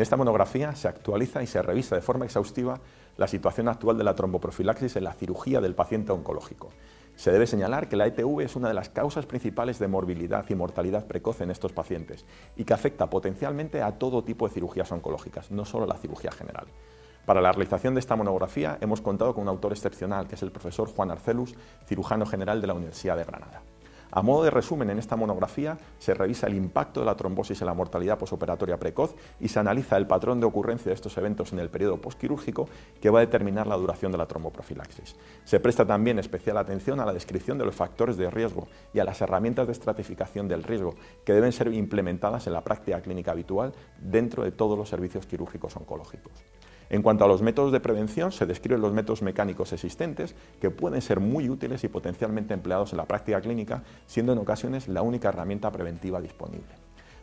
esta monografía se actualiza y se revisa de forma exhaustiva la situación actual de la tromboprofilaxis en la cirugía del paciente oncológico. Se debe señalar que la ETV es una de las causas principales de morbilidad y mortalidad precoz en estos pacientes y que afecta potencialmente a todo tipo de cirugías oncológicas, no solo la cirugía general. Para la realización de esta monografía hemos contado con un autor excepcional, que es el profesor Juan Arcelus, cirujano general de la Universidad de Granada. A modo de resumen, en esta monografía se revisa el impacto de la trombosis en la mortalidad posoperatoria precoz y se analiza el patrón de ocurrencia de estos eventos en el periodo postquirúrgico que va a determinar la duración de la tromboprofilaxis. Se presta también especial atención a la descripción de los factores de riesgo y a las herramientas de estratificación del riesgo que deben ser implementadas en la práctica clínica habitual dentro de todos los servicios quirúrgicos oncológicos. En cuanto a los métodos de prevención, se describen los métodos mecánicos existentes que pueden ser muy útiles y potencialmente empleados en la práctica clínica, siendo en ocasiones la única herramienta preventiva disponible.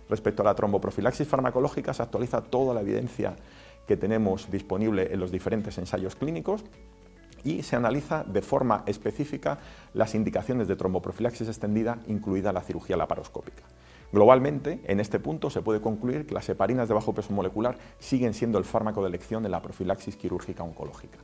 Respecto a la tromboprofilaxis farmacológica, se actualiza toda la evidencia que tenemos disponible en los diferentes ensayos clínicos y se analiza de forma específica las indicaciones de tromboprofilaxis extendida, incluida la cirugía laparoscópica. Globalmente, en este punto se puede concluir que las heparinas de bajo peso molecular siguen siendo el fármaco de elección de la profilaxis quirúrgica oncológica.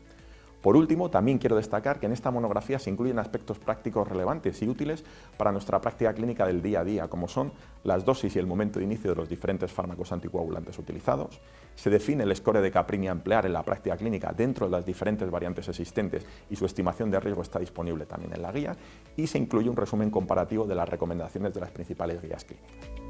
Por último, también quiero destacar que en esta monografía se incluyen aspectos prácticos relevantes y útiles para nuestra práctica clínica del día a día, como son las dosis y el momento de inicio de los diferentes fármacos anticoagulantes utilizados, se define el score de Caprini a emplear en la práctica clínica dentro de las diferentes variantes existentes y su estimación de riesgo está disponible también en la guía, y se incluye un resumen comparativo de las recomendaciones de las principales guías clínicas.